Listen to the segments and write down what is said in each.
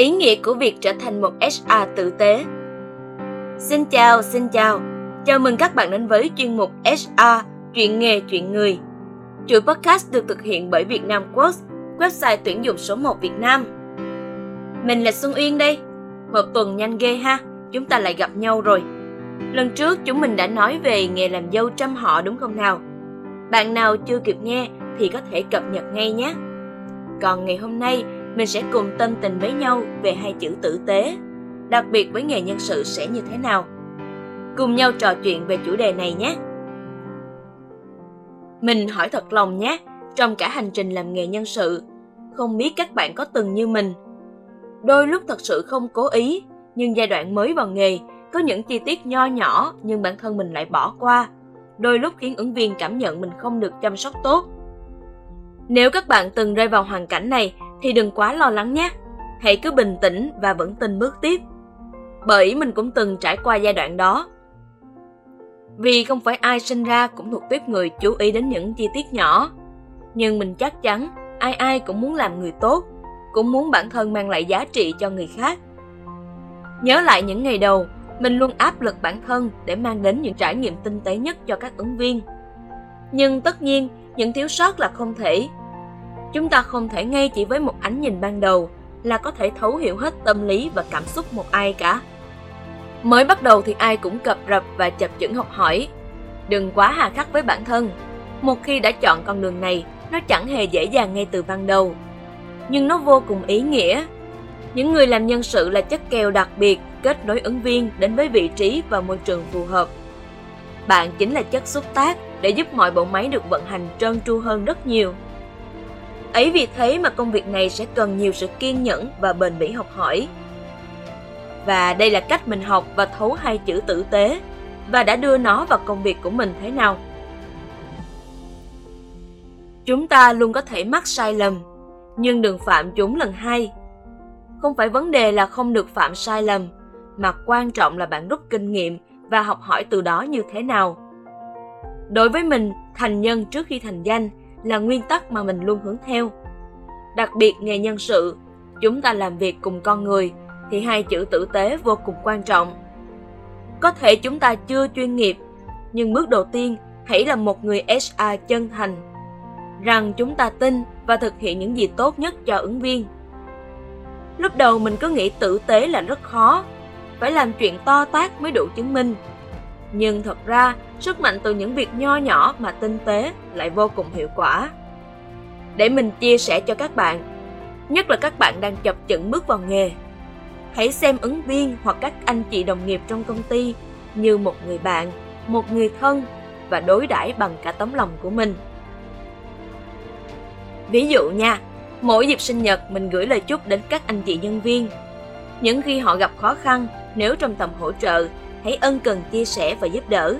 Ý nghĩa của việc trở thành một HR tử tế Xin chào, xin chào. Chào mừng các bạn đến với chuyên mục HR, chuyện nghề, chuyện người. Chuỗi podcast được thực hiện bởi Việt Nam Works, website tuyển dụng số 1 Việt Nam. Mình là Xuân Uyên đây. Một tuần nhanh ghê ha, chúng ta lại gặp nhau rồi. Lần trước chúng mình đã nói về nghề làm dâu trăm họ đúng không nào? Bạn nào chưa kịp nghe thì có thể cập nhật ngay nhé. Còn ngày hôm nay, mình sẽ cùng tâm tình với nhau về hai chữ tử tế, đặc biệt với nghề nhân sự sẽ như thế nào. Cùng nhau trò chuyện về chủ đề này nhé. Mình hỏi thật lòng nhé, trong cả hành trình làm nghề nhân sự, không biết các bạn có từng như mình. Đôi lúc thật sự không cố ý, nhưng giai đoạn mới vào nghề, có những chi tiết nho nhỏ nhưng bản thân mình lại bỏ qua. Đôi lúc khiến ứng viên cảm nhận mình không được chăm sóc tốt. Nếu các bạn từng rơi vào hoàn cảnh này thì đừng quá lo lắng nhé. Hãy cứ bình tĩnh và vẫn tin bước tiếp. Bởi mình cũng từng trải qua giai đoạn đó. Vì không phải ai sinh ra cũng thuộc tiếp người chú ý đến những chi tiết nhỏ. Nhưng mình chắc chắn ai ai cũng muốn làm người tốt, cũng muốn bản thân mang lại giá trị cho người khác. Nhớ lại những ngày đầu, mình luôn áp lực bản thân để mang đến những trải nghiệm tinh tế nhất cho các ứng viên. Nhưng tất nhiên, những thiếu sót là không thể. Chúng ta không thể ngay chỉ với một ánh nhìn ban đầu là có thể thấu hiểu hết tâm lý và cảm xúc một ai cả. Mới bắt đầu thì ai cũng cập rập và chập chững học hỏi. Đừng quá hà khắc với bản thân. Một khi đã chọn con đường này, nó chẳng hề dễ dàng ngay từ ban đầu. Nhưng nó vô cùng ý nghĩa. Những người làm nhân sự là chất kèo đặc biệt kết nối ứng viên đến với vị trí và môi trường phù hợp. Bạn chính là chất xúc tác để giúp mọi bộ máy được vận hành trơn tru hơn rất nhiều. Ấy vì thế mà công việc này sẽ cần nhiều sự kiên nhẫn và bền bỉ học hỏi. Và đây là cách mình học và thấu hai chữ tử tế và đã đưa nó vào công việc của mình thế nào. Chúng ta luôn có thể mắc sai lầm, nhưng đừng phạm chúng lần hai. Không phải vấn đề là không được phạm sai lầm, mà quan trọng là bạn rút kinh nghiệm và học hỏi từ đó như thế nào. Đối với mình, thành nhân trước khi thành danh là nguyên tắc mà mình luôn hướng theo. Đặc biệt nghề nhân sự, chúng ta làm việc cùng con người thì hai chữ tử tế vô cùng quan trọng. Có thể chúng ta chưa chuyên nghiệp, nhưng bước đầu tiên hãy là một người HR chân thành, rằng chúng ta tin và thực hiện những gì tốt nhất cho ứng viên. Lúc đầu mình cứ nghĩ tử tế là rất khó, phải làm chuyện to tát mới đủ chứng minh. Nhưng thật ra, sức mạnh từ những việc nho nhỏ mà tinh tế lại vô cùng hiệu quả. Để mình chia sẻ cho các bạn, nhất là các bạn đang chập chững bước vào nghề. Hãy xem ứng viên hoặc các anh chị đồng nghiệp trong công ty như một người bạn, một người thân và đối đãi bằng cả tấm lòng của mình. Ví dụ nha, mỗi dịp sinh nhật mình gửi lời chúc đến các anh chị nhân viên. Những khi họ gặp khó khăn, nếu trong tầm hỗ trợ, hãy ân cần chia sẻ và giúp đỡ.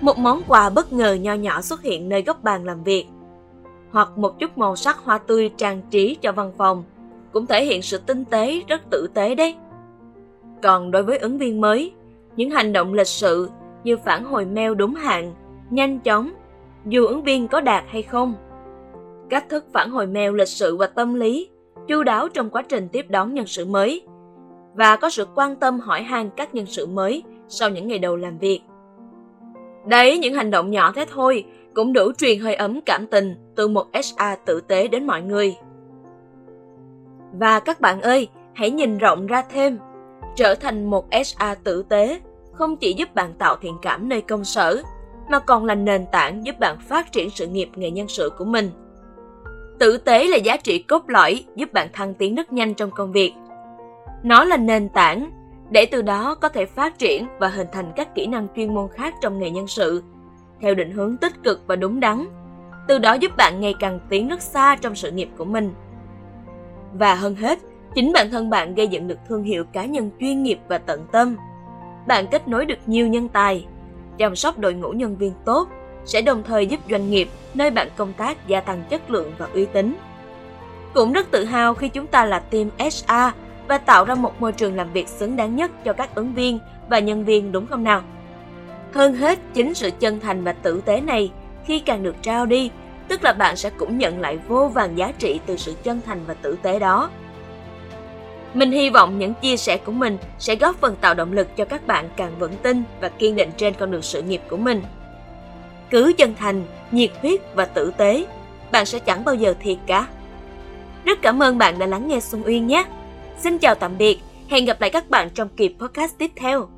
Một món quà bất ngờ nho nhỏ xuất hiện nơi góc bàn làm việc, hoặc một chút màu sắc hoa tươi trang trí cho văn phòng, cũng thể hiện sự tinh tế rất tử tế đấy. Còn đối với ứng viên mới, những hành động lịch sự như phản hồi mail đúng hạn, nhanh chóng, dù ứng viên có đạt hay không. Cách thức phản hồi mail lịch sự và tâm lý, chu đáo trong quá trình tiếp đón nhân sự mới – và có sự quan tâm hỏi han các nhân sự mới sau những ngày đầu làm việc. Đấy, những hành động nhỏ thế thôi cũng đủ truyền hơi ấm cảm tình từ một sa tử tế đến mọi người. Và các bạn ơi, hãy nhìn rộng ra thêm. Trở thành một sa tử tế không chỉ giúp bạn tạo thiện cảm nơi công sở, mà còn là nền tảng giúp bạn phát triển sự nghiệp nghề nhân sự của mình. Tử tế là giá trị cốt lõi giúp bạn thăng tiến rất nhanh trong công việc nó là nền tảng để từ đó có thể phát triển và hình thành các kỹ năng chuyên môn khác trong nghề nhân sự theo định hướng tích cực và đúng đắn. Từ đó giúp bạn ngày càng tiến rất xa trong sự nghiệp của mình. Và hơn hết, chính bản thân bạn gây dựng được thương hiệu cá nhân chuyên nghiệp và tận tâm. Bạn kết nối được nhiều nhân tài, chăm sóc đội ngũ nhân viên tốt sẽ đồng thời giúp doanh nghiệp nơi bạn công tác gia tăng chất lượng và uy tín. Cũng rất tự hào khi chúng ta là team HR và tạo ra một môi trường làm việc xứng đáng nhất cho các ứng viên và nhân viên đúng không nào? Hơn hết, chính sự chân thành và tử tế này khi càng được trao đi, tức là bạn sẽ cũng nhận lại vô vàng giá trị từ sự chân thành và tử tế đó. Mình hy vọng những chia sẻ của mình sẽ góp phần tạo động lực cho các bạn càng vững tin và kiên định trên con đường sự nghiệp của mình. Cứ chân thành, nhiệt huyết và tử tế, bạn sẽ chẳng bao giờ thiệt cả. Rất cảm ơn bạn đã lắng nghe Xuân Uyên nhé. Xin chào tạm biệt, hẹn gặp lại các bạn trong kỳ podcast tiếp theo.